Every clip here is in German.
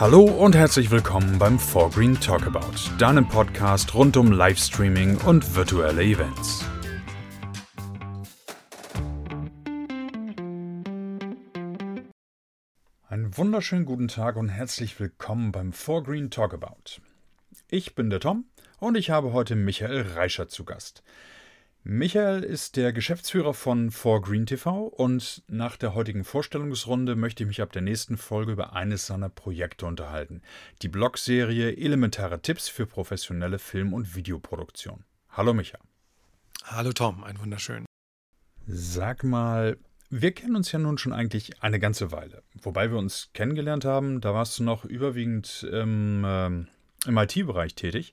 Hallo und herzlich willkommen beim Forgreen Talkabout, deinem Podcast rund um Livestreaming und virtuelle Events. Einen wunderschönen guten Tag und herzlich willkommen beim Forgreen Talkabout. Ich bin der Tom und ich habe heute Michael Reischer zu Gast. Michael ist der Geschäftsführer von 4Green TV und nach der heutigen Vorstellungsrunde möchte ich mich ab der nächsten Folge über eines seiner Projekte unterhalten. Die Blogserie Elementare Tipps für professionelle Film- und Videoproduktion. Hallo Michael. Hallo Tom, ein wunderschön. Sag mal, wir kennen uns ja nun schon eigentlich eine ganze Weile. Wobei wir uns kennengelernt haben, da warst du noch überwiegend im, äh, im IT-Bereich tätig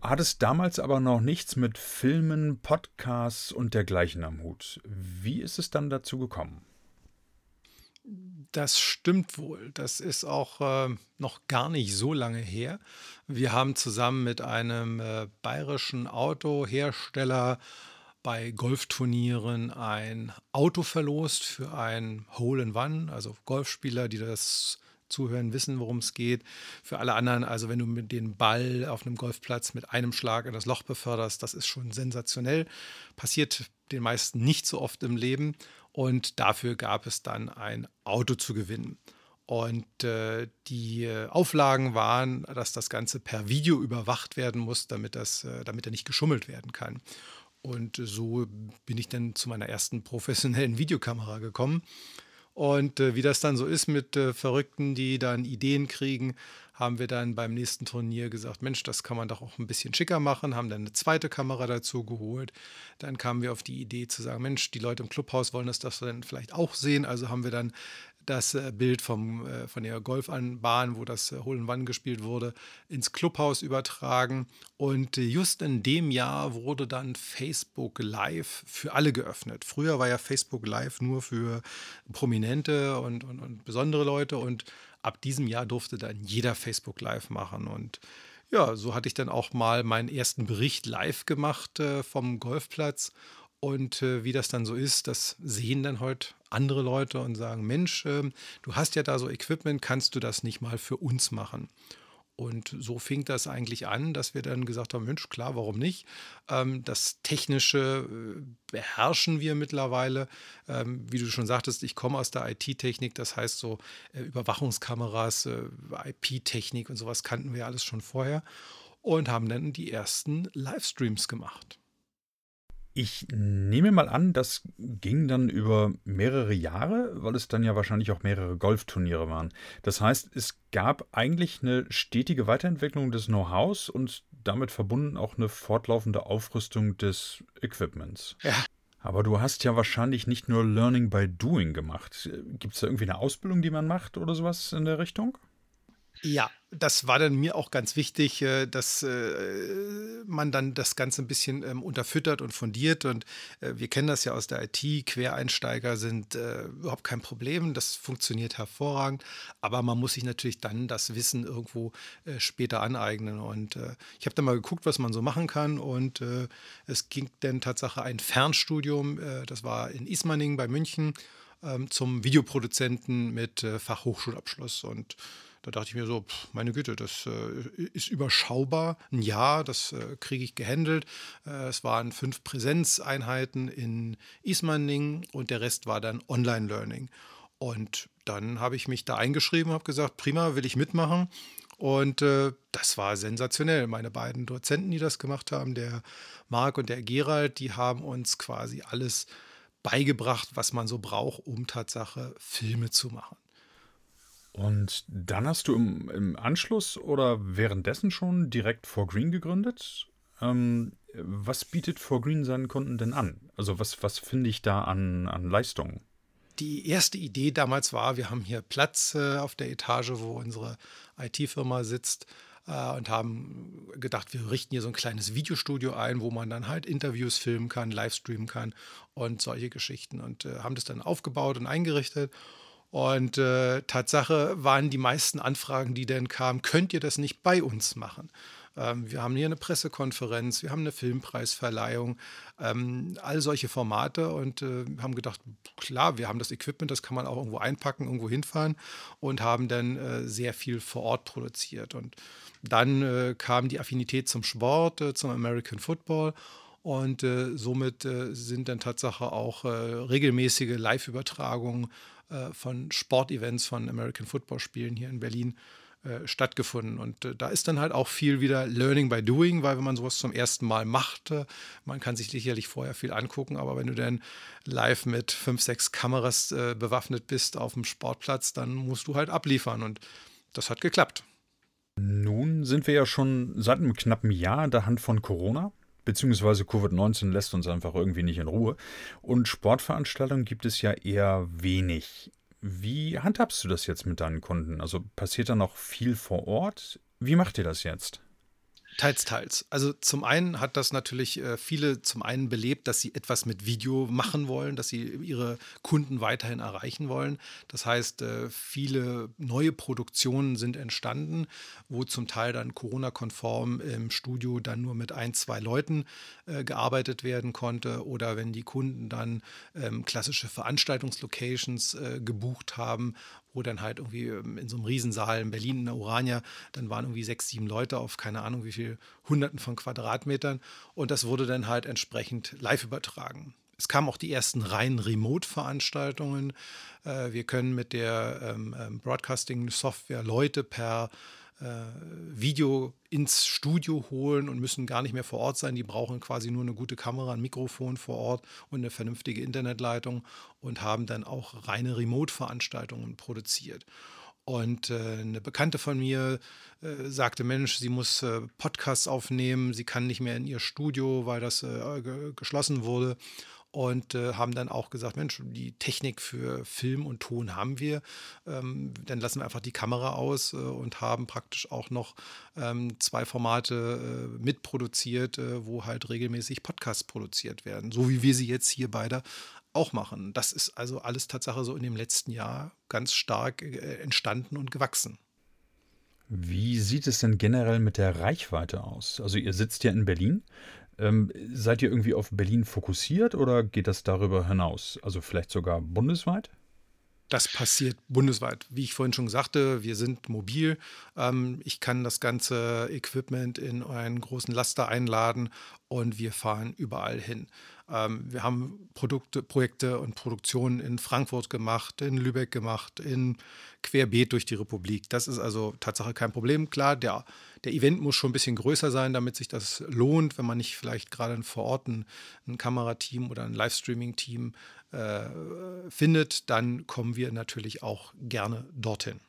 hat es damals aber noch nichts mit Filmen, Podcasts und dergleichen am Hut. Wie ist es dann dazu gekommen? Das stimmt wohl. Das ist auch äh, noch gar nicht so lange her. Wir haben zusammen mit einem äh, bayerischen Autohersteller bei Golfturnieren ein Auto verlost für ein Hole in One, also Golfspieler, die das zuhören, wissen, worum es geht. Für alle anderen, also wenn du mit den Ball auf einem Golfplatz mit einem Schlag in das Loch beförderst, das ist schon sensationell. Passiert den meisten nicht so oft im Leben. Und dafür gab es dann ein Auto zu gewinnen. Und äh, die äh, Auflagen waren, dass das Ganze per Video überwacht werden muss, damit, das, äh, damit er nicht geschummelt werden kann. Und so bin ich dann zu meiner ersten professionellen Videokamera gekommen. Und äh, wie das dann so ist mit äh, Verrückten, die dann Ideen kriegen, haben wir dann beim nächsten Turnier gesagt, Mensch, das kann man doch auch ein bisschen schicker machen, haben dann eine zweite Kamera dazu geholt. Dann kamen wir auf die Idee zu sagen, Mensch, die Leute im Clubhaus wollen das, das dann vielleicht auch sehen. Also haben wir dann das äh, Bild vom, äh, von der Golfanbahn, wo das äh, Hole One gespielt wurde, ins Clubhaus übertragen. Und just in dem Jahr wurde dann Facebook Live für alle geöffnet. Früher war ja Facebook Live nur für Prominente und, und, und besondere Leute. Und ab diesem Jahr durfte dann jeder Facebook Live machen. Und ja, so hatte ich dann auch mal meinen ersten Bericht live gemacht vom Golfplatz. Und äh, wie das dann so ist, das sehen dann heute andere Leute und sagen, Mensch, äh, du hast ja da so Equipment, kannst du das nicht mal für uns machen? Und so fing das eigentlich an, dass wir dann gesagt haben, Mensch, klar, warum nicht? Ähm, das Technische äh, beherrschen wir mittlerweile. Ähm, wie du schon sagtest, ich komme aus der IT-Technik, das heißt so äh, Überwachungskameras, äh, IP-Technik und sowas kannten wir alles schon vorher und haben dann die ersten Livestreams gemacht. Ich nehme mal an, das ging dann über mehrere Jahre, weil es dann ja wahrscheinlich auch mehrere Golfturniere waren. Das heißt, es gab eigentlich eine stetige Weiterentwicklung des Know-hows und damit verbunden auch eine fortlaufende Aufrüstung des Equipments. Ja. Aber du hast ja wahrscheinlich nicht nur Learning by Doing gemacht. Gibt es da irgendwie eine Ausbildung, die man macht oder sowas in der Richtung? Ja, das war dann mir auch ganz wichtig, äh, dass äh, man dann das Ganze ein bisschen ähm, unterfüttert und fundiert. Und äh, wir kennen das ja aus der IT. Quereinsteiger sind überhaupt kein Problem. Das funktioniert hervorragend. Aber man muss sich natürlich dann das Wissen irgendwo später aneignen. Und ich habe dann mal geguckt, was man so machen kann. Und es ging dann Tatsache ein Fernstudium. das war in Ismaning bei München ähm, zum Videoproduzenten mit Fachhochschulabschluss. Und da dachte ich mir so, pff, meine Güte, das äh, ist überschaubar. Ein Jahr, das äh, kriege ich gehandelt. Äh, es waren fünf Präsenzeinheiten in Ismaning und der Rest war dann Online-Learning. Und dann habe ich mich da eingeschrieben, habe gesagt, prima, will ich mitmachen. Und äh, das war sensationell. Meine beiden Dozenten, die das gemacht haben, der Marc und der Gerald, die haben uns quasi alles beigebracht, was man so braucht, um Tatsache Filme zu machen. Und dann hast du im, im Anschluss oder währenddessen schon direkt 4Green gegründet. Ähm, was bietet 4Green seinen Kunden denn an? Also was, was finde ich da an, an Leistungen? Die erste Idee damals war, wir haben hier Platz äh, auf der Etage, wo unsere IT-Firma sitzt äh, und haben gedacht, wir richten hier so ein kleines Videostudio ein, wo man dann halt Interviews filmen kann, Livestreamen kann und solche Geschichten und äh, haben das dann aufgebaut und eingerichtet und äh, Tatsache waren die meisten Anfragen, die dann kamen, könnt ihr das nicht bei uns machen? Ähm, wir haben hier eine Pressekonferenz, wir haben eine Filmpreisverleihung, ähm, all solche Formate und äh, haben gedacht, klar, wir haben das Equipment, das kann man auch irgendwo einpacken, irgendwo hinfahren und haben dann äh, sehr viel vor Ort produziert. Und dann äh, kam die Affinität zum Sport, äh, zum American Football und äh, somit äh, sind dann Tatsache auch äh, regelmäßige Live-Übertragungen äh, von Sportevents, von American Football-Spielen hier in Berlin äh, stattgefunden. Und äh, da ist dann halt auch viel wieder Learning by Doing, weil wenn man sowas zum ersten Mal macht, man kann sich sicherlich vorher viel angucken, aber wenn du dann live mit fünf, sechs Kameras bewaffnet bist auf dem Sportplatz, dann musst du halt abliefern. Und das hat geklappt. Nun sind wir ja schon seit einem knappen Jahr in der Hand von Corona beziehungsweise Covid-19 lässt uns einfach irgendwie nicht in Ruhe. Und Sportveranstaltungen gibt es ja eher wenig. Wie handhabst du das jetzt mit deinen Kunden? Also passiert da noch viel vor Ort? Wie macht ihr das jetzt? Teils, teils. Also zum einen hat das natürlich äh, viele zum einen belebt, dass sie etwas mit Video machen wollen, dass sie ihre Kunden weiterhin erreichen wollen. Das heißt, äh, viele neue Produktionen sind entstanden, wo zum Teil dann Corona-konform im Studio dann nur mit ein, zwei Leuten äh, gearbeitet werden konnte. Oder wenn die Kunden dann ähm, klassische Veranstaltungslocations äh, gebucht haben, wo dann halt irgendwie ähm, in so einem Riesensaal in Berlin in der Urania, dann waren irgendwie sechs, sieben Leute auf keine Ahnung wie viel Hunderten von Quadratmetern und das wurde dann halt entsprechend live übertragen. Es kamen auch die ersten reinen Remote-Veranstaltungen. Äh, wir können mit der ähm, ähm, Broadcasting-Software Leute per Video ins Studio holen und müssen gar nicht mehr vor Ort sein. Die brauchen quasi nur eine gute Kamera, ein Mikrofon vor Ort und eine vernünftige Internetleitung und haben dann auch reine Remote-Veranstaltungen produziert. Und äh, eine Bekannte von mir äh, sagte, Mensch, sie muss äh, Podcasts aufnehmen, sie kann nicht mehr in ihr Studio, weil das äh, geschlossen wurde und äh, haben dann auch gesagt, Mensch, die Technik für Film und Ton haben wir, ähm, dann lassen wir einfach die Kamera aus äh, und haben praktisch auch noch ähm, zwei Formate äh, mitproduziert, äh, wo halt regelmäßig Podcasts produziert werden, so wie wir sie jetzt hier beide auch machen. Das ist also alles Tatsache so in dem letzten Jahr ganz stark äh, entstanden und gewachsen. Wie sieht es denn generell mit der Reichweite aus? Also ihr sitzt ja in Berlin. Ähm, seid ihr irgendwie auf Berlin fokussiert oder geht das darüber hinaus? Also vielleicht sogar bundesweit? Das passiert bundesweit. Wie ich vorhin schon sagte, wir sind mobil. Ähm, ich kann das ganze Equipment in einen großen Laster einladen und wir fahren überall hin. Ähm, wir haben Produkte, Projekte und Produktionen in Frankfurt gemacht, in Lübeck gemacht, in Querbeet durch die Republik. Das ist also Tatsache kein Problem. Klar, der, der Event muss schon ein bisschen größer sein, damit sich das lohnt, wenn man nicht vielleicht gerade vor Ort ein, ein Kamerateam oder ein Livestreaming-Team äh, findet, dann kommen wir natürlich auch gerne dorthin.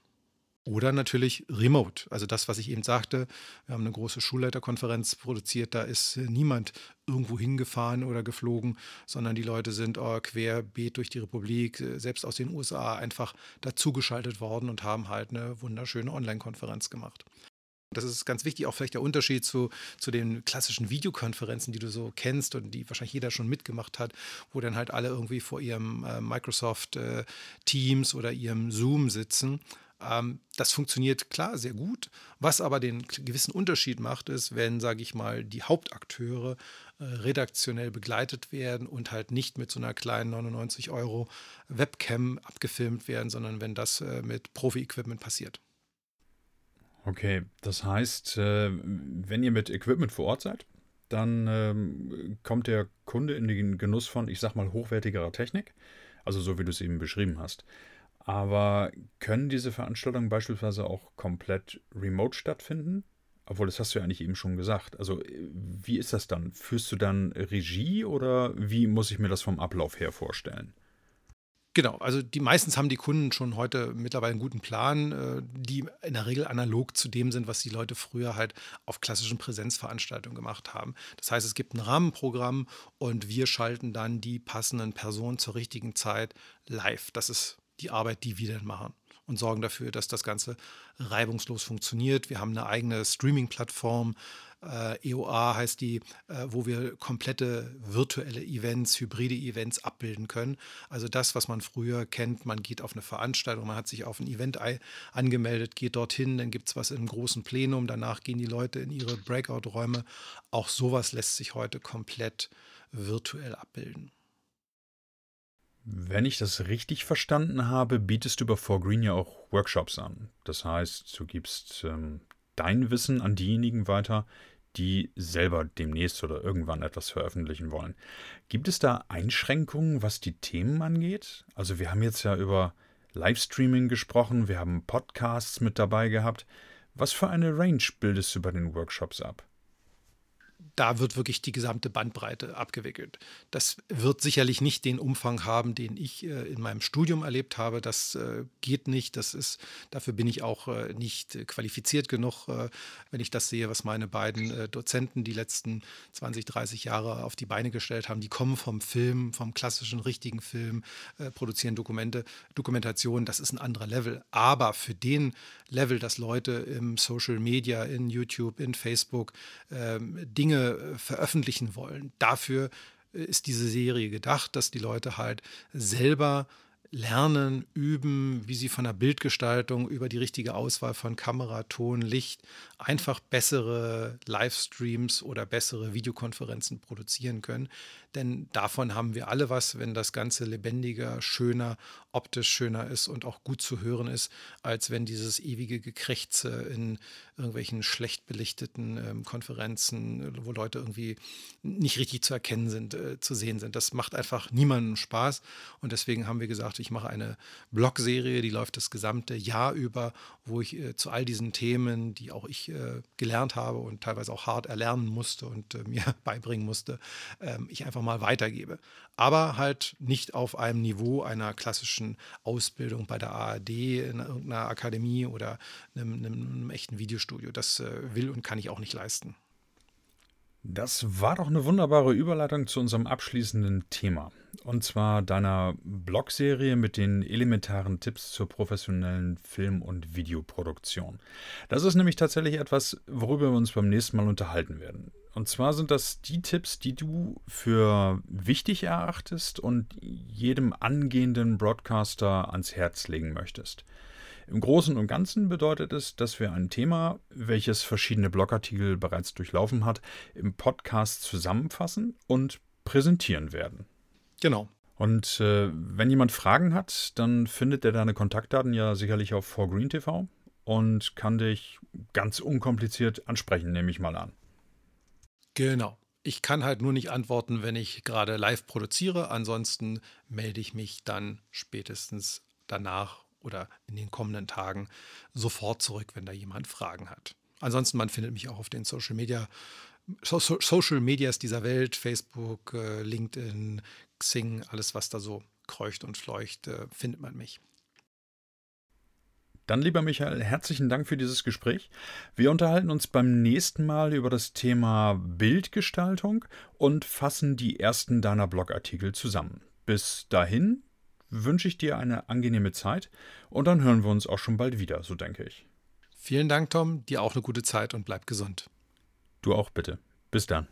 Oder natürlich remote. Also das, was ich eben sagte, wir haben eine große Schulleiterkonferenz produziert, da ist niemand irgendwo hingefahren oder geflogen, sondern die Leute sind oh, querbeet durch die Republik, selbst aus den USA, einfach dazugeschaltet worden und haben halt eine wunderschöne Online-Konferenz gemacht. Das ist ganz wichtig, auch vielleicht der Unterschied zu, zu den klassischen Videokonferenzen, die du so kennst und die wahrscheinlich jeder schon mitgemacht hat, wo dann halt alle irgendwie vor ihrem äh, Microsoft äh, Teams oder ihrem Zoom sitzen ähm, das funktioniert klar sehr gut. Was aber den gewissen Unterschied macht, ist, wenn, sage ich mal, die Hauptakteure äh, redaktionell begleitet werden und halt nicht mit so einer kleinen 99 Euro Webcam abgefilmt werden, sondern wenn das äh, mit Profi-Equipment passiert. Okay, das heißt, äh, wenn ihr mit Equipment vor Ort seid, dann ähm, kommt der Kunde in den Genuss von, ich sag mal, hochwertigerer Technik. Also so wie du es eben beschrieben hast. Aber können diese Veranstaltungen beispielsweise auch komplett remote stattfinden? Obwohl, das hast du ja eigentlich eben schon gesagt. Also, wie ist das dann? Führst du dann Regie oder wie muss ich mir das vom Ablauf her vorstellen? Genau, also die meistens haben die Kunden schon heute mittlerweile einen guten Plan, äh, die in der Regel analog zu dem sind, was die Leute früher halt auf klassischen Präsenzveranstaltungen gemacht haben. Das heißt, es gibt ein Rahmenprogramm und wir schalten dann die passenden Personen zur richtigen Zeit live. Das ist die Arbeit, die wir dann machen und sorgen dafür, dass das Ganze reibungslos funktioniert. Wir haben eine eigene Streaming-Plattform, Äh, EOA heißt die, äh, wo wir komplette virtuelle Events, hybride Events abbilden können. Also das, was man früher kennt, man geht auf eine Veranstaltung, man hat sich auf ein Event angemeldet, geht dorthin, dann gibt es was im großen Plenum, danach gehen die Leute in ihre Breakout-Räume. Auch sowas lässt sich heute komplett virtuell abbilden. Wenn ich das richtig verstanden habe, bietest du über Forgreen ja auch Workshops an. Das heißt, du gibst ähm, dein Wissen an diejenigen weiter, die selber demnächst oder irgendwann etwas veröffentlichen wollen. Gibt es da Einschränkungen, was die Themen angeht? Also wir haben jetzt ja über Livestreaming gesprochen, wir haben Podcasts mit dabei gehabt. Was für eine Range bildest du bei den Workshops ab? Da wird wirklich die gesamte Bandbreite abgewickelt. Das wird sicherlich nicht den Umfang haben, den ich äh, in meinem Studium erlebt habe. Das äh, geht nicht. Das ist, dafür bin ich auch äh, nicht qualifiziert genug, wenn ich das sehe, was meine beiden Dozenten die letzten 20, 30 Jahre auf die Beine gestellt haben. Die kommen vom Film, vom klassischen, richtigen Film, produzieren Dokumente, Dokumentation. Das ist ein anderer Level. Aber für den Level, dass Leute im Social Media, in YouTube, in Facebook ähm, Dinge äh, veröffentlichen wollen. Dafür äh, ist diese Serie gedacht, dass die Leute halt selber lernen, üben, wie sie von der Bildgestaltung über die richtige Auswahl von Kamera, Ton, Licht einfach bessere Livestreams oder bessere Videokonferenzen produzieren können. Denn davon haben wir alle was, wenn das Ganze lebendiger, schöner, optisch schöner ist und auch gut zu hören ist, als wenn dieses ewige Gekrächze in irgendwelchen schlecht belichteten ähm, Konferenzen, wo Leute irgendwie nicht richtig zu erkennen sind, äh, zu sehen sind. Das macht einfach niemandem Spaß. Und deswegen haben wir gesagt, ich mache eine Blogserie, die läuft das gesamte Jahr über, wo ich äh, zu all diesen Themen, die auch ich äh, gelernt habe und teilweise auch hart erlernen musste und äh, mir beibringen musste, ähm, ich einfach mal weitergebe. Aber halt nicht auf einem Niveau einer klassischen Ausbildung bei der ARD, in irgendeiner Akademie oder einem, einem, einem echten Videostudio. Das äh, will und kann ich auch nicht leisten. Das war doch eine wunderbare Überleitung zu unserem abschließenden Thema. Und zwar deiner Blogserie mit den elementaren Tipps zur professionellen Film- und Videoproduktion. Das ist nämlich tatsächlich etwas, worüber wir uns beim nächsten Mal unterhalten werden. Und zwar sind das die Tipps, die du für wichtig erachtest und jedem angehenden Broadcaster ans Herz legen möchtest. Im Großen und Ganzen bedeutet es, dass wir ein Thema, welches verschiedene Blogartikel bereits durchlaufen hat, im Podcast zusammenfassen und präsentieren werden. Genau. Und äh, wenn jemand Fragen hat, dann findet er deine Kontaktdaten ja sicherlich auf 4Green TV und kann dich ganz unkompliziert ansprechen, nehme ich mal an. Genau. Ich kann halt nur nicht antworten, wenn ich gerade live produziere. Ansonsten melde ich mich dann spätestens danach oder in den kommenden Tagen sofort zurück, wenn da jemand Fragen hat. Ansonsten, man findet mich auch auf den Social Media, so Social Medias dieser Welt, Facebook, äh, LinkedIn, Xing, alles, was da so kreucht und fleucht, äh, findet man mich. Dann, lieber Michael, herzlichen Dank für dieses Gespräch. Wir unterhalten uns beim nächsten Mal über das Thema Bildgestaltung und fassen die ersten deiner Blogartikel zusammen. Bis dahin, wünsche ich dir eine angenehme Zeit und dann hören wir uns auch schon bald wieder, so denke ich. Vielen Dank, Tom. Dir auch eine gute Zeit und bleib gesund. Du auch bitte. Bis dann.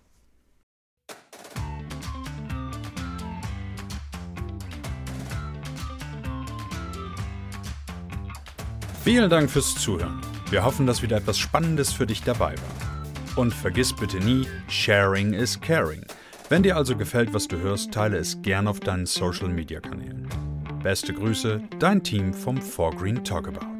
Vielen Dank fürs Zuhören. Wir hoffen, dass wieder etwas Spannendes für dich dabei war. Und vergiss bitte nie, Sharing is Caring. Wenn dir also gefällt, was du hörst, teile es gern auf deinen Social Media Kanälen. Beste Grüße, dein Team vom 4Green Talkabout.